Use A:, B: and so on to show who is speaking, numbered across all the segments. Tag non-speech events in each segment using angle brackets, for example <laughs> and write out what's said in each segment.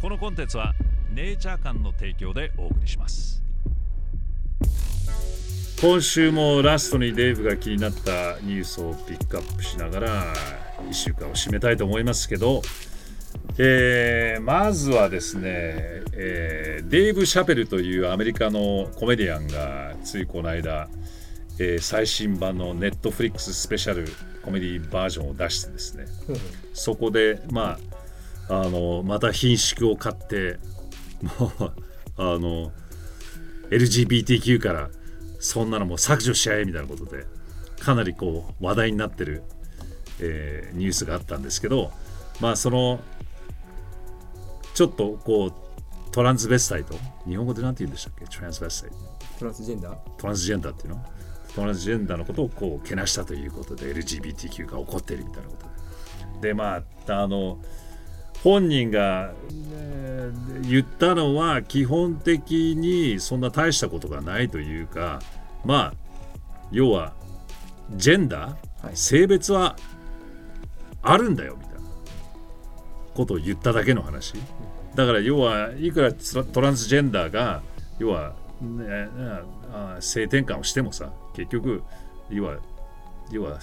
A: このコンテンツはネイチャー館の提供でお送りします。今週もラストにデイブが気になったニュースをピックアップしながら1週間を締めたいと思いますけど、えー、まずはですね、えー、デイブ・シャペルというアメリカのコメディアンがついこの間、えー、最新版のネットフリックススペシャルコメディバージョンを出してですね、そこでまああのまた品縮を買って <laughs> もうあの LGBTQ からそんなのも削除しちゃえみたいなことでかなりこう話題になってる、えー、ニュースがあったんですけどまあそのちょっとこうトランスベスタイト日本語で何て言うんでしたっけ？トランスベスタイト。
B: トランスジェンダー？
A: トランスジェンダーっていうの？トランスジェンダーのことをこうけなしたということで LGBTQ が起こっているみたいなことで。でまああの本人が、えー、言ったのは基本的にそんな大したことがないというかまあ要はジェンダー、はい、性別はあるんだよみたいな。ことを言っただけの話。だから要はいくらトランスジェンダーが要は、ね、性転換をしてもさ結局要は要は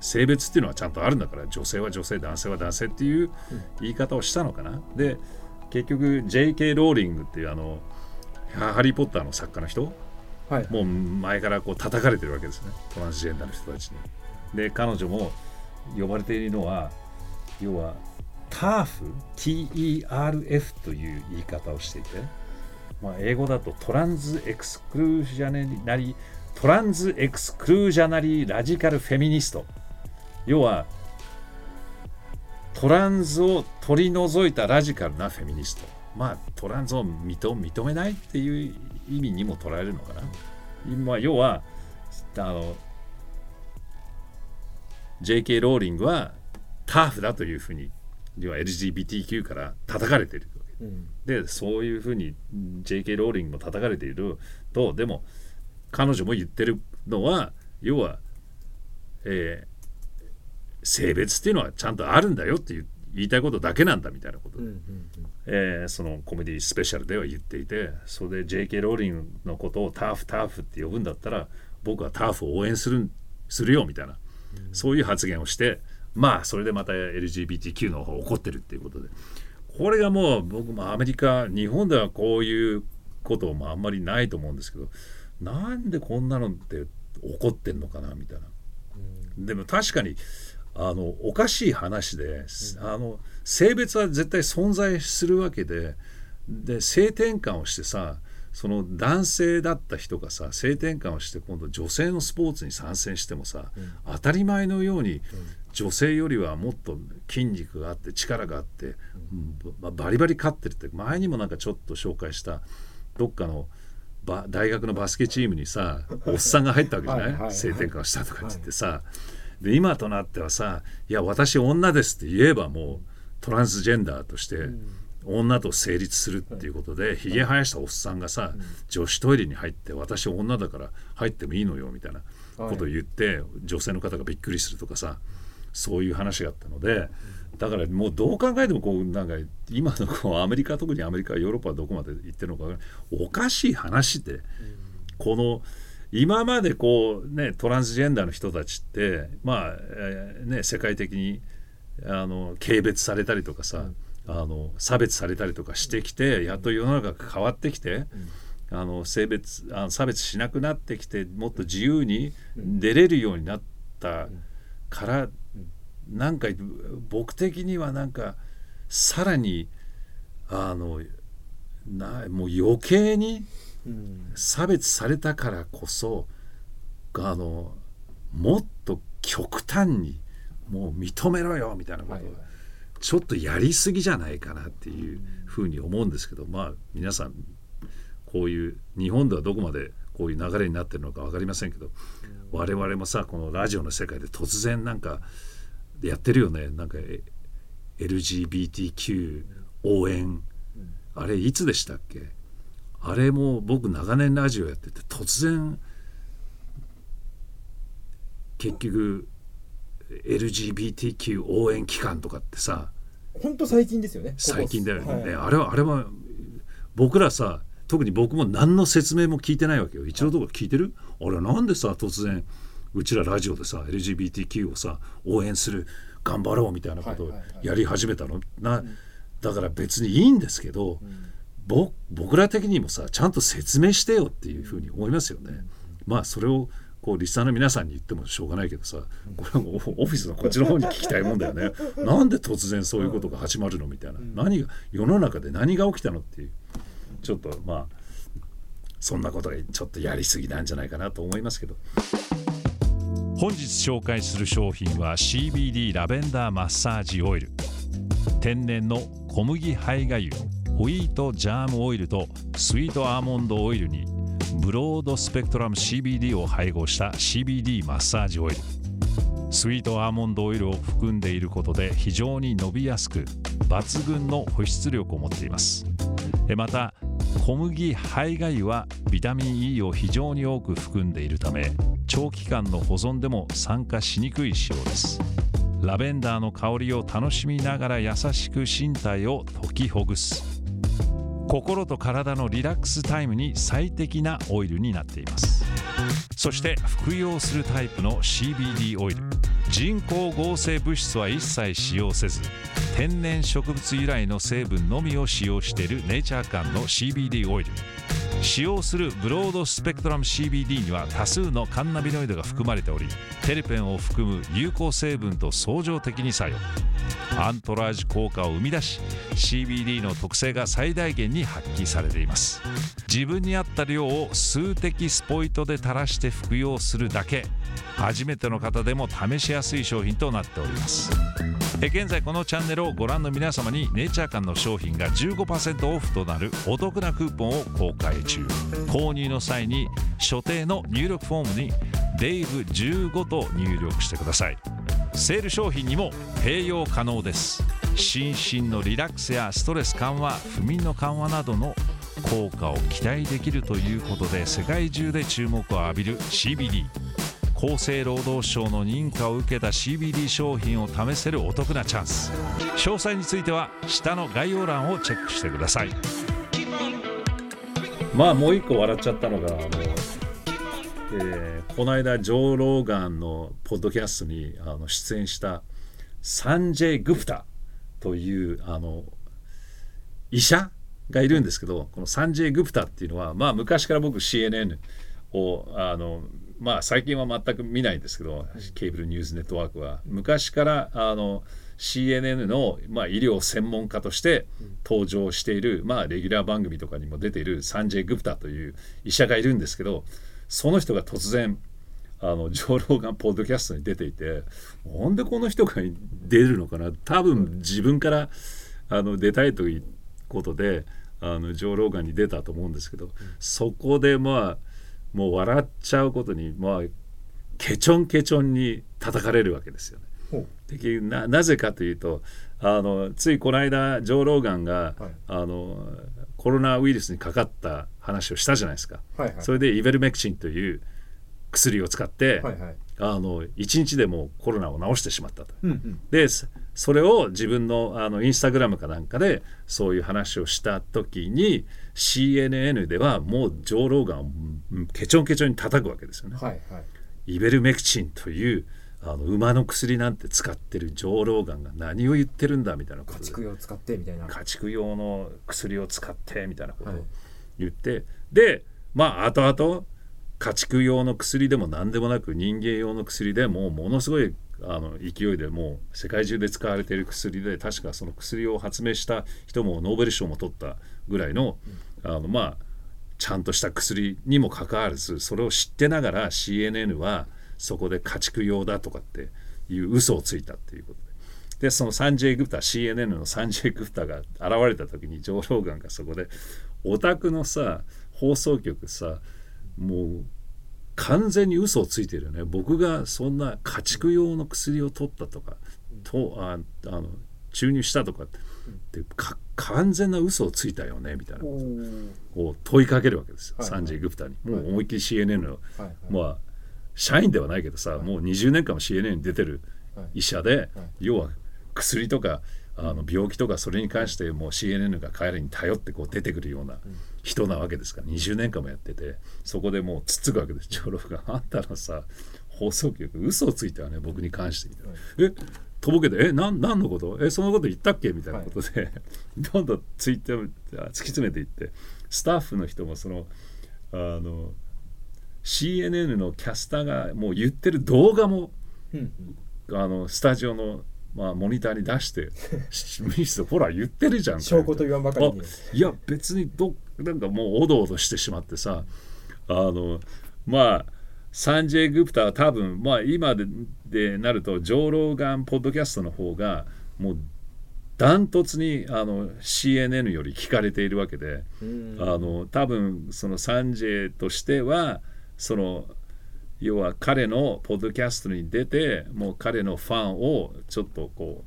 A: 性別っていうのはちゃんとあるんだから女性は女性男性は男性っていう言い方をしたのかな、で結局 J.K. ローリングっていうあのハリー・ポッターの作家の人、はい、もう前からこう叩かれてるわけですね。トランスジェンダーの人たちに。で彼女も呼ばれているのは要は TERF TERF という言い方をしていて、まあ、英語だとトランズエクスクルージャナリトランズエクスクルージャナリーラジカルフェミニスト要はトランズを取り除いたラジカルなフェミニストまあトランズを認めないっていう意味にも捉えるのかな、今要はあの J.K. ローリングはターフだというふうに要は LGBTQ から叩かれているわけ、うん、でそういうふうに J.K. ローリングも叩かれているとでも彼女も言ってるのは要は、えー、性別っていうのはちゃんとあるんだよっていう言いたいことだけなんだみたいなことで、うんうんうん、えー、そのコメディスペシャルでは言っていてそれで J.K. ローリングのことをターフターフって呼ぶんだったら僕はターフを応援するするよみたいな、うん、そういう発言をしてまあそれでまた LGBTQ の方怒ってるっていうことでこれがもう僕もアメリカ日本ではこういうこともあんまりないと思うんですけどなんでこんなのって怒ってんのかなみたいな。うん、でも確かにあのおかしい話で、あの性別は絶対存在するわけでで性転換をしてさその男性だった人がさ性転換をして今度女性のスポーツに参戦してもさ、うん、当たり前のように女性よりはもっと筋肉があって力があって、うん、バリバリ勝ってるって前にもなんかちょっと紹介したどっかの大学のバスケチームにさおっさんが入ったわけじゃない？はい、性転換をしたとかって言ってさ、はいで今となってはさ「いや私女です」って言えばもうトランスジェンダーとして女と成立するっていうことでひげ生やしたおっさんがさ女子トイレに入って「私女だから入ってもいいのよ」みたいなことを言って女性の方がびっくりするとかさそういう話があったので。だからもうどう考えてもこうなんか今のこうアメリカ特にアメリカヨーロッパはどこまで行ってるのかおかしい話でこの今までこうねトランスジェンダーの人たちってまあ、えー、ね世界的にあの軽蔑されたりとかさ、うん、あの差別されたりとかしてきて、やっと世の中が変わってきて、うん、あの性別あの差別しなくなってきてもっと自由に出れるようになったから、うん、なんか僕的にはなんかさらにあのなもう余計に差別されたからこそあのもっと極端にもう認めろよみたいなこと、ちょっとやりすぎじゃないかなっていうふうに思うんですけどまあ皆さんこういう日本ではどこまでこういう流れになってるのか分かりませんけど我々もさこのラジオの世界で突然なんかやってるよね。なんか LGBTQ 応援。あれいつでしたっけ？あれも僕長年ラジオやってて突然結局 LGBTQ 応援機関とかってさ
B: 本当最近ですよね。
A: 最近だよね、はい、あれはあれは僕らさ特に僕も何の説明も聞いてないわけよ。一度とか聞いてる？あれなんでさ突然うちらラジオでさ LGBTQ をさ応援する頑張ろうみたいなことをやり始めたの、なだから別にいいんですけど、僕僕ら的にもさちゃんと説明してよっていうふうに思いますよね。まあそれをこうリスナーの皆さんに言ってもしょうがないけどさこれもオフィスのこっちの方に聞きたいもんだよね。<laughs> なんで突然そういうことが始まるのみたいな。何が世の中で何が起きたのっていうちょっとまあそんなことがちょっとやりすぎなんじゃないかなと思いますけど。
C: 本日紹介する商品は CBD ラベンダーマッサージオイル。天然の小麦胚芽油ホイートジャームオイルとスイートアーモンドオイルにブロードスペクトラム CBD を配合した CBD マッサージオイル。スイートアーモンドオイルを含んでいることで非常に伸びやすく抜群の保湿力を持っています。また小麦胚芽油はビタミン E を非常に多く含んでいるため長期間の保存でも酸化しにくい仕様です。ラベンダーの香りを楽しみながら優しく身体を解きほぐす。心と体のリラックスタイムに最適なオイルになっています。そして服用するタイプの CBD オイル。人工合成物質は一切使用せず天然植物由来の成分のみを使用しているネイチャー感の CBD オイル。使用するブロードスペクトラム CBD には多数のカンナビノイドが含まれておりテレペンを含む有効成分と相乗的に作用。アントラージ効果を生み出し CBD の特性が最大限に発揮されています。自分に合った量を数滴スポイトで垂らして服用するだけ。初めての方でも試しやすい商品となっております。現在このチャンネルをご覧の皆様にネイチャー館の商品が15%オフとなるお得なクーポンを公開中。購入の際に所定の入力フォームに「デイブ15」と入力してください。セール商品にも併用可能です。心身のリラックスやストレス緩和不眠の緩和などの効果を期待できるということで世界中で注目を浴びる CBD 厚生労働省の認可を受けた CBD 商品を試せるお得なチャンス。詳細については下の概要欄をチェックしてください。
A: まあもう一個笑っちゃったのがあのえー、この間ジョー・ローガンのポッドキャストにあの出演したサンジェイ・グプタというあの医者がいるんですけどこのサンジェイ・グプタっていうのは、まあ、昔から僕 CNN をあのまあ最近は全く見ないんですけどケーブルニュースネットワークは。昔からあの CNN の、まあ、医療専門家として登場している、まあ、レギュラー番組とかにも出ているサンジェイ・グプタという医者がいるんですけどその人が突然あのジョー・ローガンポッドキャストに出ていてなんでこの人が出るのかな？多分自分からあの出たいということであのジョー・ローガンに出たと思うんですけど、そこでまあもう笑っちゃうことにまあケチョンケチョンに叩かれるわけですよね。でななぜかというとあのついこの間ジョー・ローガンが、はい、あのコロナウイルスにかかった話をしたじゃないですか、はいはい、それでイベルメクチンという薬を使って、はいはい、あの1日でもコロナを治してしまったと。うんうん、でそれを自分のあのインスタグラムかなんかでそういう話をした時に CNN ではもうジョー・ローガンをケチョンケチョンに叩くわけですよね。はいはい、イベルメクチンというあの馬の薬なんて使ってる上老眼が何を言ってるんだみたいなこと
B: 家畜用使ってみたいな
A: 家畜用の薬を使ってみたいなことを言って、はい、でまあ後々家畜用の薬でも何でもなく人間用の薬でもものすごいあの勢いでもう世界中で使われている薬で確かその薬を発明した人もノーベル賞も取ったぐらいの,、あのまあちゃんとした薬にもかかわらずそれを知ってながら CNN はそこで家畜用だとかっていう嘘をついたっていうことで。でそのサンジェイ・グプタ CNN のサンジェイ・グプタが現れた時にジョー・ローガンがそこでオタクのさ放送局さもう完全に嘘をついてるよね。僕がそんな家畜用の薬を取ったとかとああの注入したとかって完全な嘘をついたよねみたいなことを問いかけるわけですよ、サンジェイ・グプタに。もう思いっきり CNN の、まあ社員ではないけどさ、もう20年間も CNN に出てる医者で、要は薬とかあの病気とかそれに関してもう CNN が彼らに頼ってこう出てくるような人なわけですから20年間もやっててそこでもうつっつくわけです。長老があんたのさ放送局嘘をついたわね僕に関してみたいな、えとぼけて「えなん何のこと？えそのこと言ったっけ?」みたいなことで、どんどんツイッター突き詰めていってスタッフの人もそのあの CNN のキャスターがもう言ってる動画も
B: うん
A: あのスタジオの、まあ、モニターに出して <laughs> ミスほら言ってるじゃん。
B: 証拠と言わんばかりに。
A: あいや別にどなんかもうおどおどしてしまってさあのまあサンジェイ・グプタは多分まあ今ででなるとジョー・ローガンポッドキャストの方がもうダントツにあの CNN より聞かれているわけで、
B: うん。
A: あの多分そのサンジェイとしてはその要は彼のポッドキャストに出てもう彼のファンをちょっとこ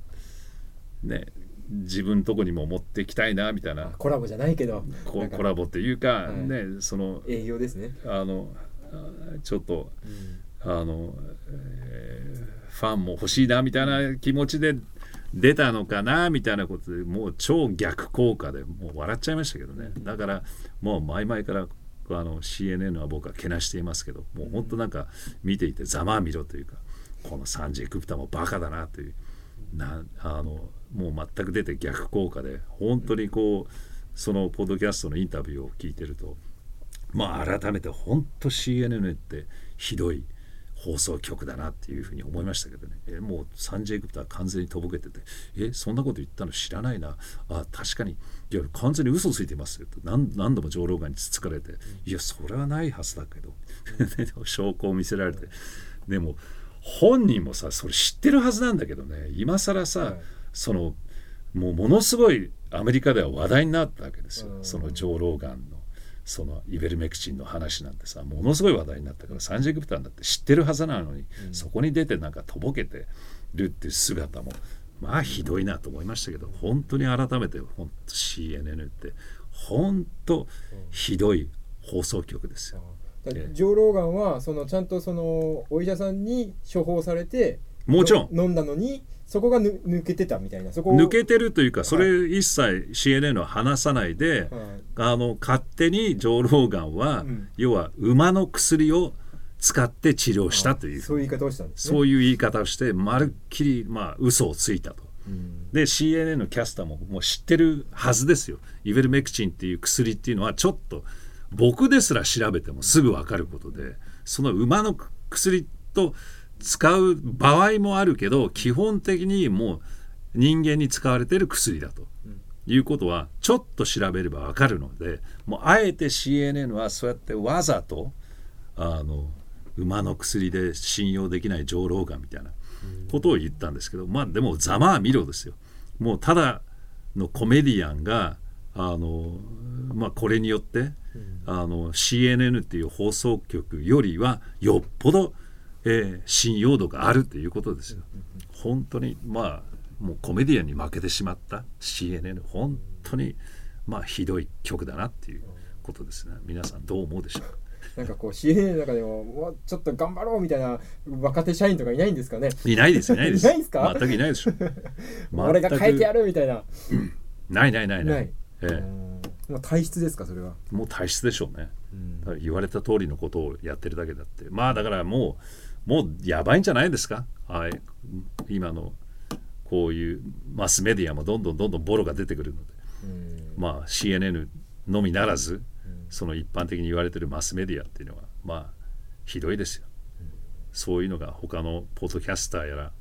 A: うね自分のとこにも持ってきたいなみたいな。
B: コラボじゃないけど。
A: コラボっていうか、
B: はい。
A: ねその
B: 営業ですね、
A: あのあちょっと
B: うん。
A: あの、えーファンも欲しいなみたいな気持ちで出たのかなみたいなことでもう超逆効果でもう笑っちゃいましたけどね。だからもう前々からあの CNN は僕はけなしていますけどもう本当なんか見ていてざまあみろというかこのサンジェ・クプタもバカだなというなあのもう全く出て逆効果で本当にこうそのポッドキャストのインタビューを聞いてるとまあ改めて本当 CNN ってひどい放送局だなっていうふうに思いましたけどね。えもうサンジェイ・グプタは完全にとぼけててえそんなこと言ったの知らないな。あ確かに。いや完全に嘘ついてますよ。と何何度も上老眼につつかれて。いやそれはないはずだけど。<laughs> 証拠を見せられて。でも本人もさそれ知ってるはずなんだけどね今更さ、
B: はい。
A: そのもうものすごいアメリカでは話題になったわけですよ、
B: うん。
A: その上老眼のそのイベルメクチンの話なんてさものすごい話題になったからサンジェ・グプタンだって知ってるはずなのに、そこに出てなんかとぼけてるっていう姿もまあひどいなと思いましたけど本当に改めて本当 CNN って本当ひどい放送局ですよ。
B: だ
A: ええ
B: ジョー・ローガンはそのちゃんとそのお医者さんに処方されて
A: もちろん。
B: の飲んだのにそこがぬ抜けてたみたいな。そこを
A: 抜けてるというかそれ一切 CNN は話さないで、
B: はい。
A: あの勝手にジョー・ローガンは、
B: うん。
A: 要は馬の薬を使って治療したという
B: そういう言い方をしたんですね。
A: そういう言い方をしてまるっきりまあ嘘をついたと。
B: うん。
A: で CNN のキャスターももう知ってるはずですよ。イベルメクチンっていう薬っていうのはちょっと僕ですら調べてもすぐ分かることでその馬の薬と使う場合もあるけど基本的にもう人間に使われている薬だと。いうことはちょっと調べれば分かるのでもうあえて CNN はそうやってわざとあの馬の薬で信用できない上老眼みたいなことを言ったんですけどまあでもざまあみろですよもうただのコメディアンがあの、まあ、これによって、あの CNN っていう放送局よりはよっぽど、えー信用度があるということですよ。本当にまあもうコメディアンに負けてしまった CNN 本当にまあひどい曲だなっていうことですね。皆さんどう思うでしょう？か
B: なんかこう CNN の中でももうちょっと頑張ろうみたいな若手社員とかいないんですかね？
A: いないですいないです。<laughs>
B: いないんすか？
A: 全くいないでしょ <laughs>
B: 俺が変えてやるみたいな。
A: ないないないない。
B: ない
A: ええ。
B: うん。もう体質ですかそれは。
A: もう体質でしょうね。
B: うん。
A: 言われた通りのことをやってるだけだって。まあだからもうもうやばいんじゃないですか？はい。今のこういうマスメディアもどんどんどんどんボロが出てくるので。
B: うん。
A: まあ CNN のみならずその一般的に言われてるマスメディアっていうのはまあひどいですよ。そういうのが他のポッドキャスターやら、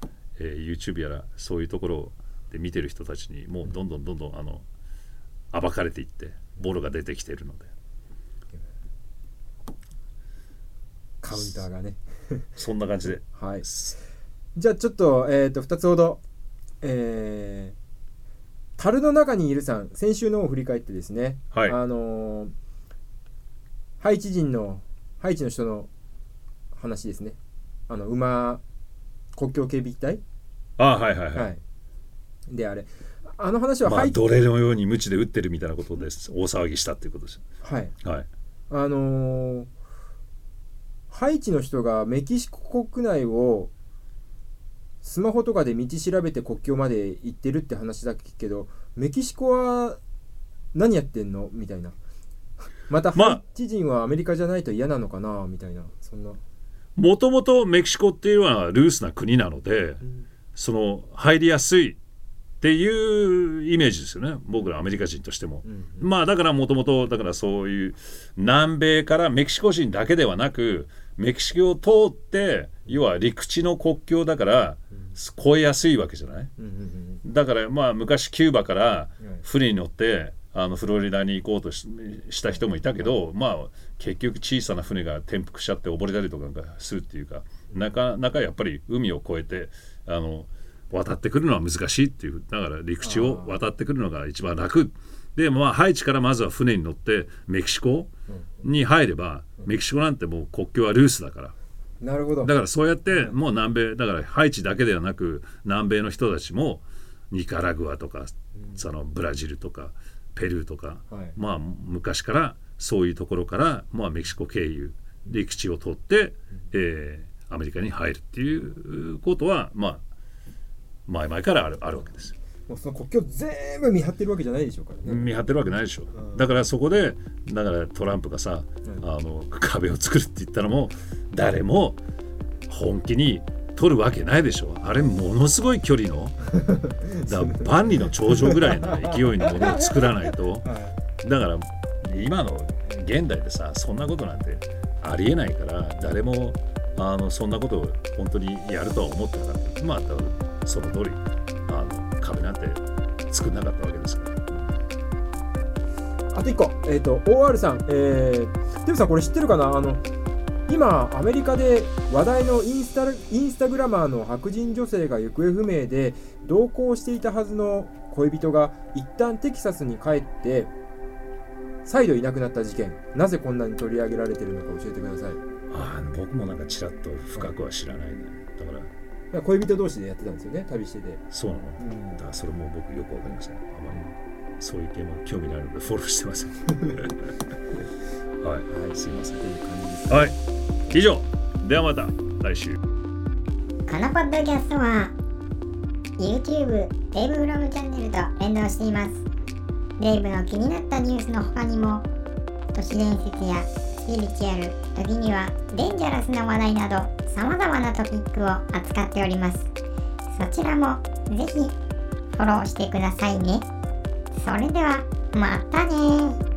A: えー YouTube やらそういうところで見てる人たちにもうどんどんどんどんあの暴かれていってボロが出てきているので。
B: カウンターがね。
A: そんな感じで。
B: はい。じゃあちょっと,、えー、と2つほどえー、樽の中にいるさん先週のを振り返ってですね、
A: はい。
B: あのーハイチ人のハイチの人の話ですね。あの馬国境警備隊
A: ああはいはいはい、
B: はい。であれあの話は
A: まあ奴隷のように鞭で打ってるみたいなことです。大騒ぎしたっていうことです。
B: はい、
A: はい。
B: あのーハイチの人がメキシコ国内をスマホとかで道調べて国境まで行ってるって話だけどメキシコは何やってんのみたいな。<laughs> また
A: まあ
B: ハイチ人はアメリカじゃないと嫌なのかなみたいな。そんな。
A: もともとメキシコっていうのはルースな国なので、その入りやすいっていうイメージですよね。僕らアメリカ人としても、まあだからもともとだからそういう南米からメキシコ人だけではなくメキシコを通って要は陸地の国境だから越えやすいわけじゃない、
B: うんうんうん
A: だからまあ昔キューバから船に乗ってあのフロリダに行こうとしした人もいたけど、まあ結局小さな船が転覆しちゃって溺れたりとかするっていうかなかなかやっぱり海を越えてあの渡ってくるのは難しいっていう。だから陸地を渡ってくるのが一番楽。でまあハイチからまずは船に乗ってメキシコに入ればメキシコなんてもう国境はルースだから。
B: なるほど。
A: だからそうやってもう南米だからハイチだけではなく南米の人たちもニカラグアとか、そのブラジルとかペルーとか、
B: はい。
A: まあ昔からそういうところから、まあ、メキシコ経由陸地を通って、えーアメリカに入るっていうことはまあ前々からあるあるわけですよ。
B: もうその国境全部見張ってるわけじゃないでしょうからね、
A: 見張ってるわけないでしょ、
B: ん。
A: だからそこでだからトランプがさ、
B: うん。
A: あの壁を作るって言ったのも誰も本気に取るわけないでしょあれものすごい距離の <laughs> だ万里の長城ぐらいの勢いのものを作らないと。<laughs>
B: はい。
A: だから今の現代でさそんなことなんてありえないから誰もあのそんなことを本当にやるとは思ってなかった。まあその通りあの壁なんて作んなかったわけですから。
B: あと1個、えっ、と、OR さん、えー、テムさん、これ知ってるかな？あの、今、アメリカで話題のインスタインスタグラマーの白人女性が行方不明で、同行していたはずの恋人が、一旦テキサスに帰って、再度いなくなった事件、なぜこんなに取り上げられてるのか教えてください。
A: ああ僕もなんかちらっと深くは知らないねだから
B: 恋人同士でやってたんですよね、旅してて。
A: そうなの、
B: うん。
A: だからそれも僕よくわかりませんあまりそういう系も興味ないのでフォローしてません。<laughs> はい、すいません。
B: という感じです。
A: はい。以上。ではまた。来週。
D: このポッドキャストは YouTube デイブフロムチャンネルと連動しています。デイブの気になったニュースの他にも都市伝説やスピリチュアル時にはデンジャラスな話題など様々なトピックを扱っております。そちらもぜひフォローしてくださいね。それではまたね